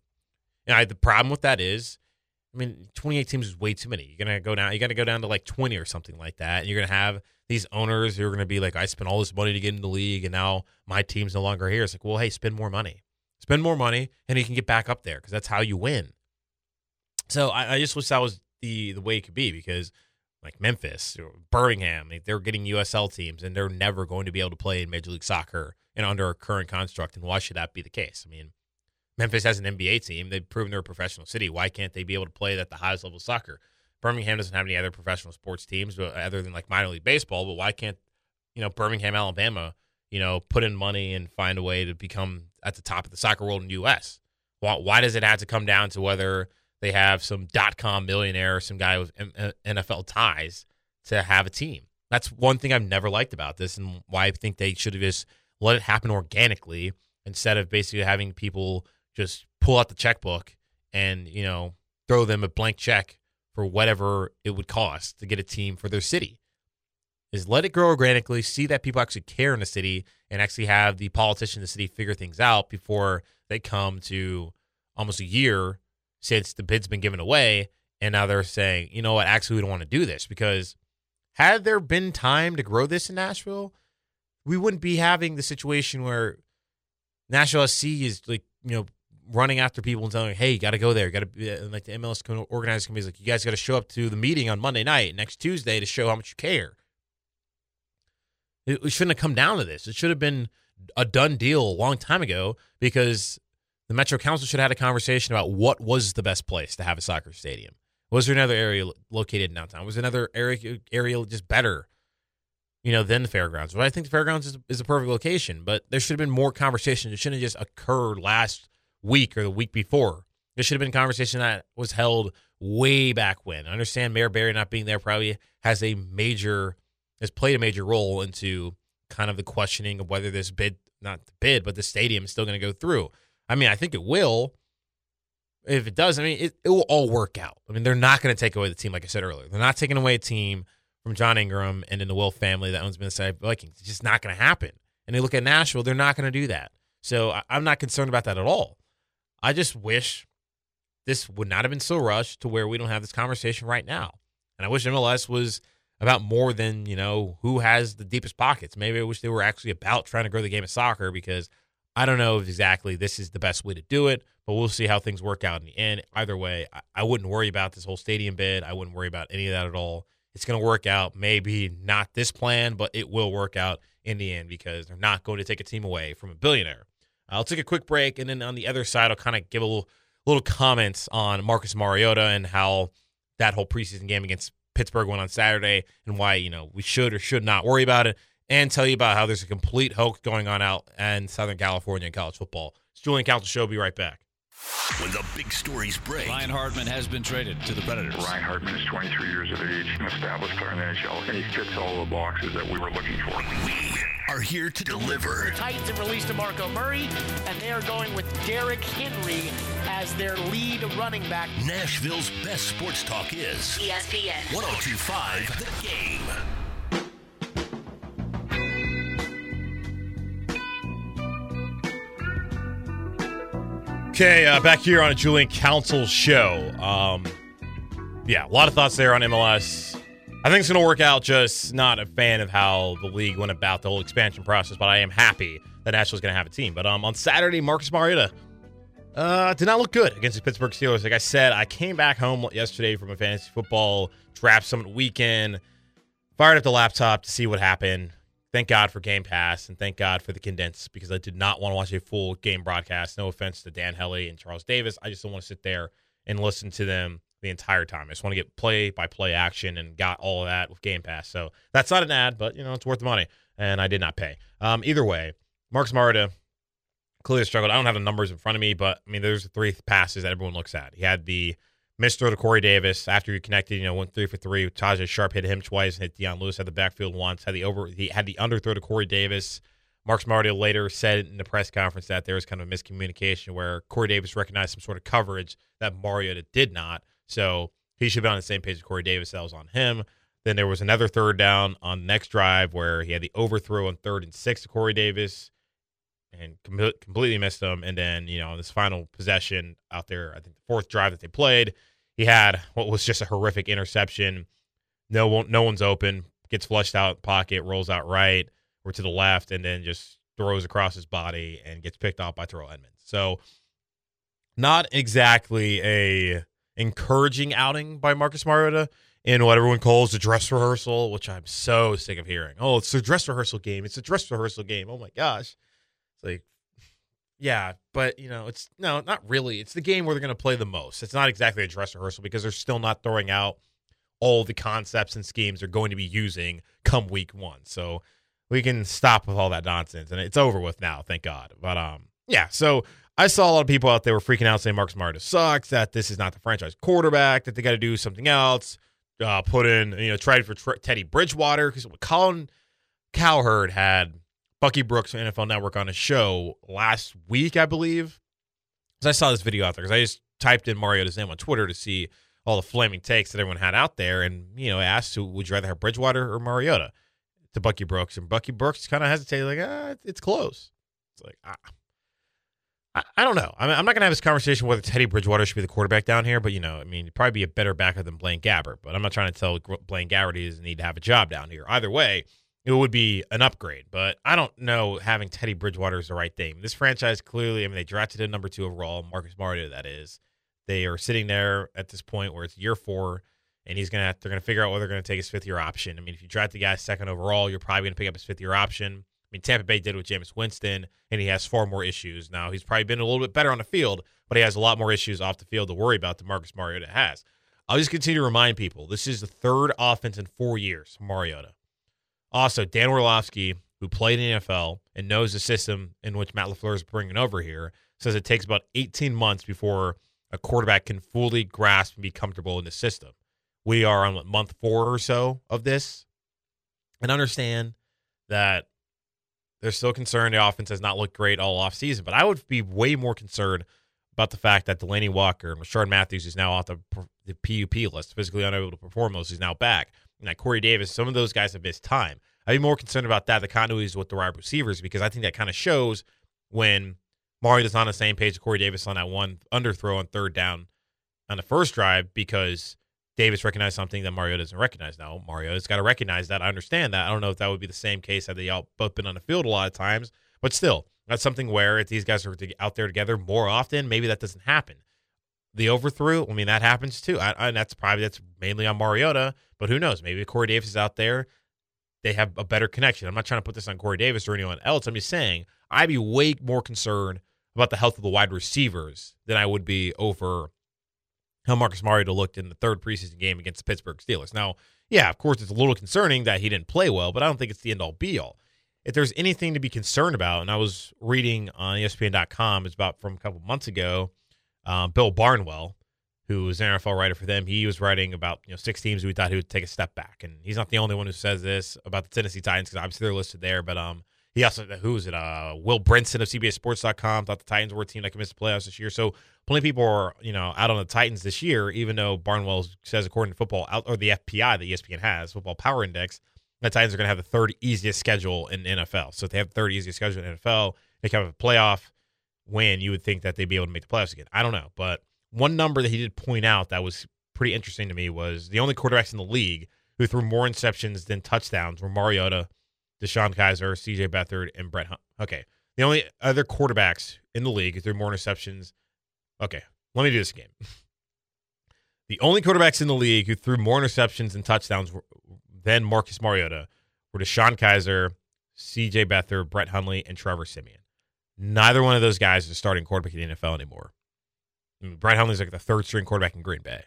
And I, the problem with that is, I mean, 28 teams is way too many. You're gonna go down. You got to go down to like 20 or something like that, and you're gonna have these owners who are gonna be like, I spent all this money to get in the league, and now my team's no longer here. It's like, well, hey, spend more money, spend more money, and you can get back up there because that's how you win. So I, I just wish that was the the way it could be because like Memphis Birmingham. They're getting USL teams, and they're never going to be able to play in Major League Soccer and under our current construct. And why should that be the case? I mean, Memphis has an NBA team. They've proven they're a professional city. Why can't they be able to play at the highest level of soccer? Birmingham doesn't have any other professional sports teams uh, other than like minor league baseball. But why can't you know Birmingham, Alabama, you know, put in money and find a way to become at the top of the soccer world in the U.S. Why, why does it have to come down to whether they have some dot com millionaire, or some guy with NFL uh, ties to have a team. That's one thing I've never liked about this, and why I think they should have just let it happen organically instead of basically having people just pull out the checkbook and you know throw them a blank check for whatever it would cost to get a team for their city. Is let it grow organically, see that people actually care in the city, and actually have the politicians in the city figure things out before they come to almost a year since the bid's been given away. And now they're saying, you know what, actually, we don't want to do this because had there been time to grow this in Nashville, we wouldn't be having the situation where Nashville SC is like, you know, running after people and telling, hey, you got to go there. You got to, be like the MLS organizing committee is like, you guys got to show up to the meeting on Monday night, next Tuesday, to show how much you care. It, it shouldn't have come down to this. It should have been a done deal a long time ago because the Metro Council should have had a conversation about what was the best place to have a soccer stadium. Was there another area located in downtown? Was another area area just better, you know, than the fairgrounds? Well, I think the fairgrounds is, is a perfect location, but there should have been more conversation. It shouldn't have just occurred last week or the week before. There should have been a conversation that was held way back when. I understand Mayor Barry not being there probably has a major has played a major role into kind of the questioning of whether this bid, not the bid, but the stadium is still going to go through. I mean, I think it will. If it does, I mean, it, it will all work out. I mean, they're not going to take away the team, like I said earlier. They're not taking away a team from John Ingram and in the Wilf family that owns Minnesota Vikings. It's just not going to happen. And they look at Nashville, they're not going to do that. So I, I'm not concerned about that at all. I just wish this would not have been so rushed to where we don't have this conversation right now. And I wish MLS was about more than, you know, who has the deepest pockets. Maybe I wish they were actually about trying to grow the game of soccer because I don't know if exactly this is the best way to do it, but we'll see how things work out in the end. Either way, I, I wouldn't worry about this whole stadium bid. I wouldn't worry about any of that at all. It's going to work out. Maybe not this plan, but it will work out in the end because they're not going to take a team away from a billionaire. I'll take a quick break, and then on the other side, I'll kind of give a little little comments on Marcus Mariota and how that whole preseason game against Pittsburgh went on Saturday and why you know we should or should not worry about it, and tell you about how there's a complete hoax going on out in Southern California in college football. It's Julian Council Show. Be right back. When the big stories break, Ryan Hartman has been traded to the Predators. Ryan Hartman is 23 years of age, an established player in the NHL, and he fits all the boxes that we were looking for. we are here to deliver. The Titans have released DeMarco Murray, and they are going with Derrick Henry as their lead running back. Nashville's best sports talk is ESPN. 1025 The Game. Okay, uh, back here on a Julian Council show. Um, yeah, a lot of thoughts there on MLS. I think it's going to work out. Just not a fan of how the league went about the whole expansion process, but I am happy that Nashville's going to have a team. But um, on Saturday, Marcus Mariota uh, did not look good against the Pittsburgh Steelers. Like I said, I came back home yesterday from a fantasy football draft summit weekend, fired up the laptop to see what happened. Thank God for Game Pass and thank God for the condensed because I did not want to watch a full game broadcast. No offense to Dan Hellie and Charles Davis. I just don't want to sit there and listen to them the entire time. I just want to get play by play action and got all of that with Game Pass. So that's not an ad, but you know, it's worth the money. And I did not pay. Um, either way, Marcus Mariota clearly struggled. I don't have the numbers in front of me, but I mean, there's three passes that everyone looks at. He had the missed throw to Corey Davis after he connected, you know, went three for three. Tajaé Sharpe hit him twice and hit Dion Lewis at the backfield once. Had the over, he had the under throw to Corey Davis. Marcus Mariota later said in the press conference that there was kind of a miscommunication where Corey Davis recognized some sort of coverage that Mariota did not. So he should be on the same page as Corey Davis. That was on him. Then there was another third down on the next drive where he had the overthrow on third and six to Corey Davis and com- completely missed him. And then, you know, this final possession out there, I think the fourth drive that they played, he had what was just a horrific interception. No no one's open. Gets flushed out pocket, rolls out right or to the left, and then just throws across his body and gets picked off by Terrell Edmunds. So, not exactly a encouraging outing by Marcus Mariota in what everyone calls the dress rehearsal, which I'm so sick of hearing. Oh, it's a dress rehearsal game. It's a dress rehearsal game. Oh my gosh. It's like, yeah, but you know, it's no, not really. It's the game where they're going to play the most. It's not exactly a dress rehearsal because they're still not throwing out all the concepts and schemes they're going to be using come week one. So we can stop with all that nonsense, and it's over with now, thank God. But um, yeah. So I saw a lot of people out there were freaking out saying Marcus Mariota sucks, that this is not the franchise quarterback, that they got to do something else, uh, put in you know tried for Teddy Bridgewater because Colin Cowherd had Bucky Brooks from NFL Network on a show last week, I believe. Because I saw this video out there because I just typed in Mariota's name on Twitter to see all the flaming takes that everyone had out there, and you know, asked, who would you rather have Bridgewater or Mariota? To Bucky Brooks, and Bucky Brooks kind of hesitated, like, ah, it's close. It's like, ah. I, don't know. I'm not going to have this conversation whether Teddy Bridgewater should be the quarterback down here, but you know, I mean, he'd probably be a better backer than Blaine Gabbert. But I'm not trying to tell Blaine Gabbert he doesn't need to have a job down here. Either way, it would be an upgrade. But I don't know having Teddy Bridgewater is the right thing. This franchise clearly, I mean, they drafted a number two overall, Marcus Mariota, that is. They are sitting there at this point where it's year four, and he's gonna they're gonna figure out whether they're gonna take his fifth year option. I mean, if you draft the guy second overall, you're probably gonna pick up his fifth year option. I mean, Tampa Bay did with Jameis Winston, and he has far more issues. Now, he's probably been a little bit better on the field, but he has a lot more issues off the field to worry about than Marcus Mariota has. I'll just continue to remind people this is the third offense in four years, Mariota. Also, Dan Orlovsky, who played in the NFL and knows the system in which Matt LaFleur is bringing over here, says it takes about 18 months before a quarterback can fully grasp and be comfortable in the system. We are on what, month four or so of this, and understand that they're still concerned the offense has not looked great all off season, but I would be way more concerned about the fact that Delanie Walker and Rishard Matthews is now off the, the PUP list, physically unable to perform those, he's now back. Like Corey Davis, some of those guys have missed time. I'd be more concerned about that, the continuities with the wide receivers, because I think that kind of shows when Mario is on the same page with Corey Davis on that one underthrow on third down on the first drive because Davis recognized something that Mario doesn't recognize. Now, Mario's got to recognize that. I understand that. I don't know if that would be the same case had they all both been on the field a lot of times, but still, that's something where if these guys are out there together more often, maybe that doesn't happen. The overthrow, I mean, that happens too. I, that's probably that's mainly on Mariota, but who knows? Maybe Corey Davis is out there they have a better connection. I'm not trying to put this on Corey Davis or anyone else. I'm just saying I'd be way more concerned about the health of the wide receivers than I would be over how Marcus Mariota looked in the third preseason game against the Pittsburgh Steelers. Now, yeah, of course, it's a little concerning that he didn't play well, but I don't think it's the end all be all. If there's anything to be concerned about, and I was reading on ESPN.com, it's about from a couple months ago, uh, Bill Barnwell, who was an NFL writer for them, he was writing about you know six teams we thought he would take a step back, and he's not the only one who says this about the Tennessee Titans because obviously they're listed there. But um, he also who is it? Uh, Will Brinson of CBSSports.com thought the Titans were a team that could miss the playoffs this year. So plenty of people are you know out on the Titans this year, even though Barnwell says according to Football out or the FPI that ESPN has Football Power Index, the Titans are going to have the third easiest schedule in NFL. So if they have the third easiest schedule in NFL, they can have a playoff win. You would think that they'd be able to make the playoffs again. I don't know, but one number that he did point out that was pretty interesting to me was the only quarterbacks in the league who threw more interceptions than touchdowns were Mariota, DeShone Kizer, CJ Beathard, and Brett Hunt. Okay. The only other quarterbacks in the league who threw more interceptions. Okay. Let me do this again. the only quarterbacks in the league who threw more interceptions and touchdowns than Marcus Mariota were DeShone Kizer, CJ Beathard, Brett Hundley, and Trevor Siemian. Neither one of those guys is starting quarterback in the NFL anymore. I mean, Hundley's like the third string quarterback in Green Bay.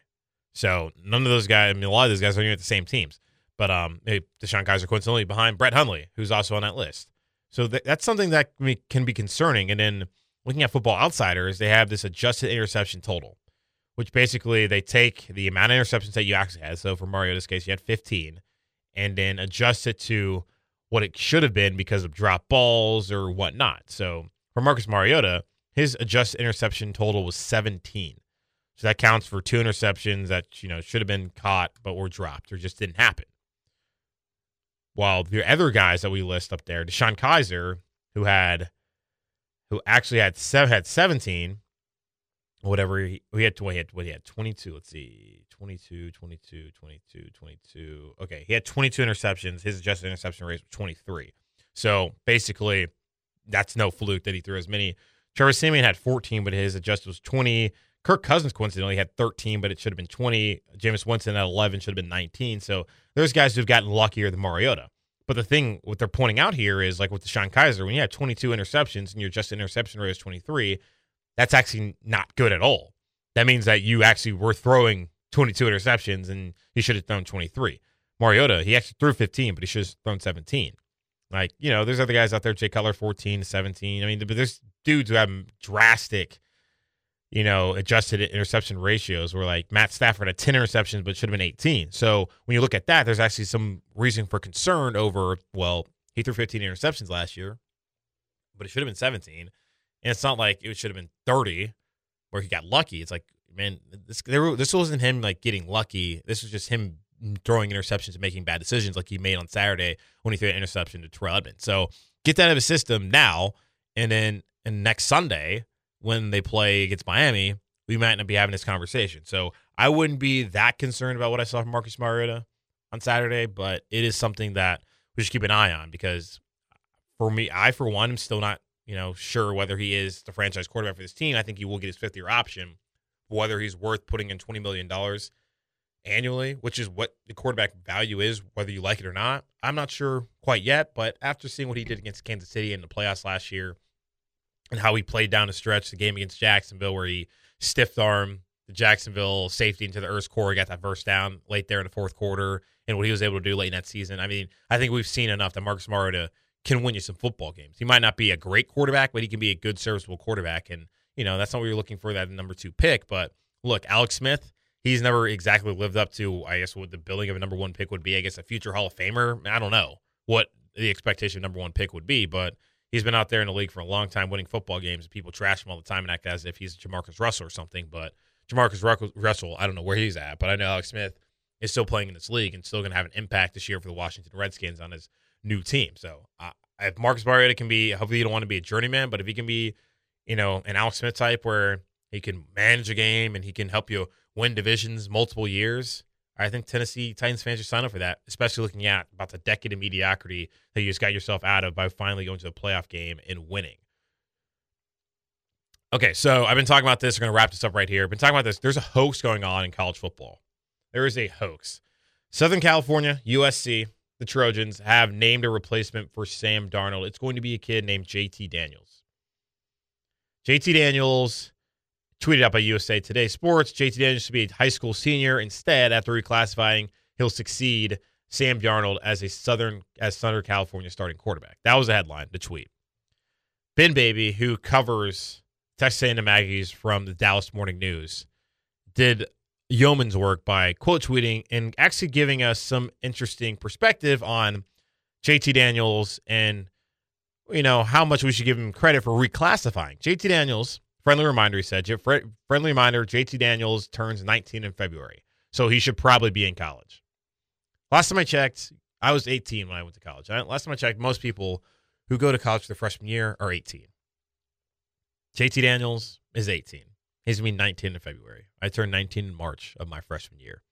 So none of those guys, I mean, a lot of those guys aren't even at the same teams. But um, DeShone Kizer coincidentally behind Brett Hundley, who's also on that list. So th- that's something that can be concerning. And then looking at Football Outsiders, they have this adjusted interception total, which basically they take the amount of interceptions that you actually had. So for Mario, in this case, you had 15, and then adjust it to what it should have been because of drop balls or whatnot. So for Marcus Mariota, his adjusted interception total was 17. So that counts for two interceptions that, you know, should have been caught but were dropped or just didn't happen. While the other guys that we list up there, DeShone Kizer, who had who actually had seven had 17, whatever he, he had, he had what he had 22, let's see. 22, 22, 22, 22. Okay, he had 22 interceptions. His adjusted interception rate was 23. So basically, that's no fluke that he threw as many Trevor Siemian had 14, but his adjusted was 20. Kirk Cousins coincidentally had 13, but it should have been 20. Jameis Winston at 11 should have been 19. So there's guys who've gotten luckier than Mariota. But the thing, what they're pointing out here is like with DeShone Kizer, when you have 22 interceptions and your just interception rate is 23, that's actually not good at all. That means that you actually were throwing 22 interceptions and you should have thrown 23. Mariota, he actually threw 15, but he should have thrown 17. Like, you know, there's other guys out there, Jay Cutler, 14 17. I mean, but there's dudes who have drastic, you know, adjusted interception ratios where like Matt Stafford had 10 interceptions, but should have been 18. So when you look at that, there's actually some reason for concern over, well, he threw 15 interceptions last year, but it should have been 17. And it's not like it should have been 30 where he got lucky. It's like, man, this, there, this wasn't him like getting lucky. This was just him throwing interceptions and making bad decisions like he made on Saturday when he threw an interception to Terrell Edmunds. So get that out of his system now, and then and next Sunday when they play against Miami, we might not be having this conversation. So I wouldn't be that concerned about what I saw from Marcus Mariota on Saturday, but it is something that we should keep an eye on because for me, I for one am still not you know sure whether he is the franchise quarterback for this team. I think he will get his fifth year option. Whether he's worth putting in twenty million dollars annually, which is what the quarterback value is, whether you like it or not. I'm not sure quite yet, but after seeing what he did against Kansas City in the playoffs last year and how he played down the stretch, the game against Jacksonville where he stiffed arm the Jacksonville safety into the Earth's core, got that first down late there in the fourth quarter, and what he was able to do late in that season. I mean, I think we've seen enough that Marcus Mariota can win you some football games. He might not be a great quarterback, but he can be a good serviceable quarterback. And, you know, that's not what you're looking for that number two pick. But look, Alex Smith, he's never exactly lived up to, I guess, what the billing of a number one pick would be. I guess a future Hall of Famer. I don't know what the expectation of number one pick would be. But he's been out there in the league for a long time, winning football games. And people trash him all the time and act as if he's Jamarcus Russell or something. But Jamarcus Russell, I don't know where he's at, but I know Alex Smith is still playing in this league and still going to have an impact this year for the Washington Redskins on his new team. So if Marcus Mariota can be, hopefully you don't want to be a journeyman, but if he can be, you know, an Alex Smith type where he can manage a game and he can help you win divisions multiple years, I think Tennessee Titans fans should sign up for that, especially looking at about the decade of mediocrity that you just got yourself out of by finally going to the playoff game and winning. Okay, so I've been talking about this. We're going to wrap this up right here. I've been talking about this. There's a hoax going on in college football. There is a hoax. Southern California, USC, the Trojans have named a replacement for Sam Darnold. It's going to be a kid named JT Daniels. JT Daniels tweeted out by USA Today Sports JT Daniels should be a high school senior. Instead, after reclassifying, he'll succeed Sam Darnold as a Southern as Southern California starting quarterback. That was the headline, the tweet. Ben Baby, who covers Texas A&M Aggies from the Dallas Morning News, did yeoman's work by quote tweeting and actually giving us some interesting perspective on JT Daniels and you know how much we should give him credit for reclassifying. JT Daniels, friendly reminder, he said, friendly reminder, JT Daniels turns 19 in February, so he should probably be in college. Last time I checked, I was 18 when I went to college. Last time I checked, most people who go to college for their freshman year are 18. JT Daniels is 18. He's going to be 19 in February. I turned 19 in March of my freshman year.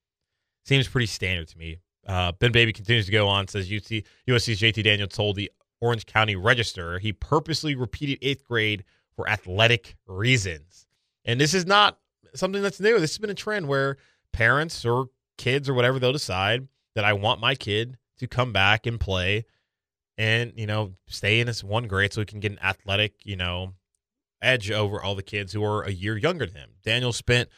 Seems pretty standard to me. Uh, ben Baby continues to go on, says UC, USC's JT Daniels told the Orange County Register he purposely repeated eighth grade for athletic reasons. And this is not something that's new. This has been a trend where parents or kids or whatever they'll decide that I want my kid to come back and play and, you know, stay in this one grade so we can get an athletic, you know, edge over all the kids who are a year younger than him. Daniel spent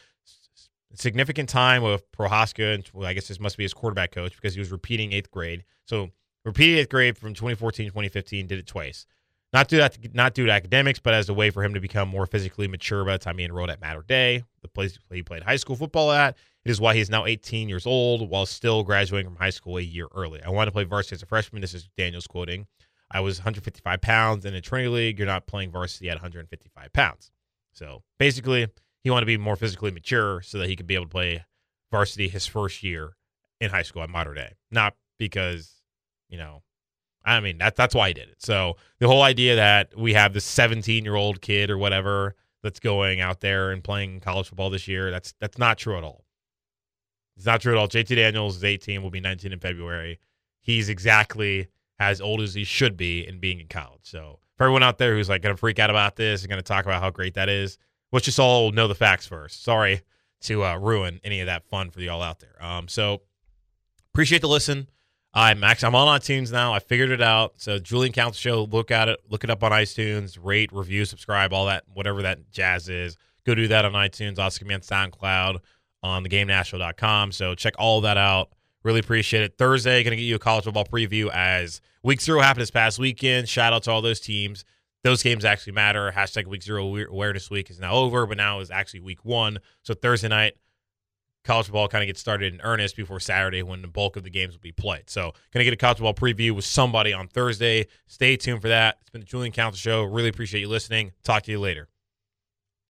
significant time with Prochazka, and well, I guess this must be his quarterback coach because he was repeating eighth grade. So repeated eighth grade from 2014 2015, did it twice. Not due to not to academics, but as a way for him to become more physically mature by the time he enrolled at Mater Dei, the place he played high school football at. It is why he is now 18 years old while still graduating from high school a year early. I wanted to play varsity as a freshman. This is Daniel's quoting. I was 155 pounds in a training League. You're not playing varsity at 155 pounds. So basically, he wanted to be more physically mature so that he could be able to play varsity his first year in high school at Mater Dei. Not because, you know, I mean, that, that's why he did it. So the whole idea that we have this 17 year old kid or whatever that's going out there and playing college football this year, that's that's not true at all. It's not true at all. JT Daniels is 18, will be 19 in February. He's exactly as old as he should be in being in college. So for everyone out there who's like going to freak out about this and going to talk about how great that is, let's just all know the facts first. Sorry to uh, ruin any of that fun for y'all out there. Um, so appreciate the listen. I'm actually I'm on iTunes now. I figured it out. So Julian Council Show, look at it, look it up on iTunes, rate, review, subscribe, all that, whatever that jazz is. Go do that on iTunes. Me on SoundCloud on thegamenashville.com. So check all that out. Really appreciate it. Thursday, going to get you a college football preview as week zero happened this past weekend. Shout out to all those teams. Those games actually matter. Hashtag week zero awareness week is now over, but now is actually week one. So Thursday night, college football kind of gets started in earnest before Saturday when the bulk of the games will be played. So, going to get a college football preview with somebody on Thursday. Stay tuned for that. It's been the Julian Council Show. Really appreciate you listening. Talk to you later.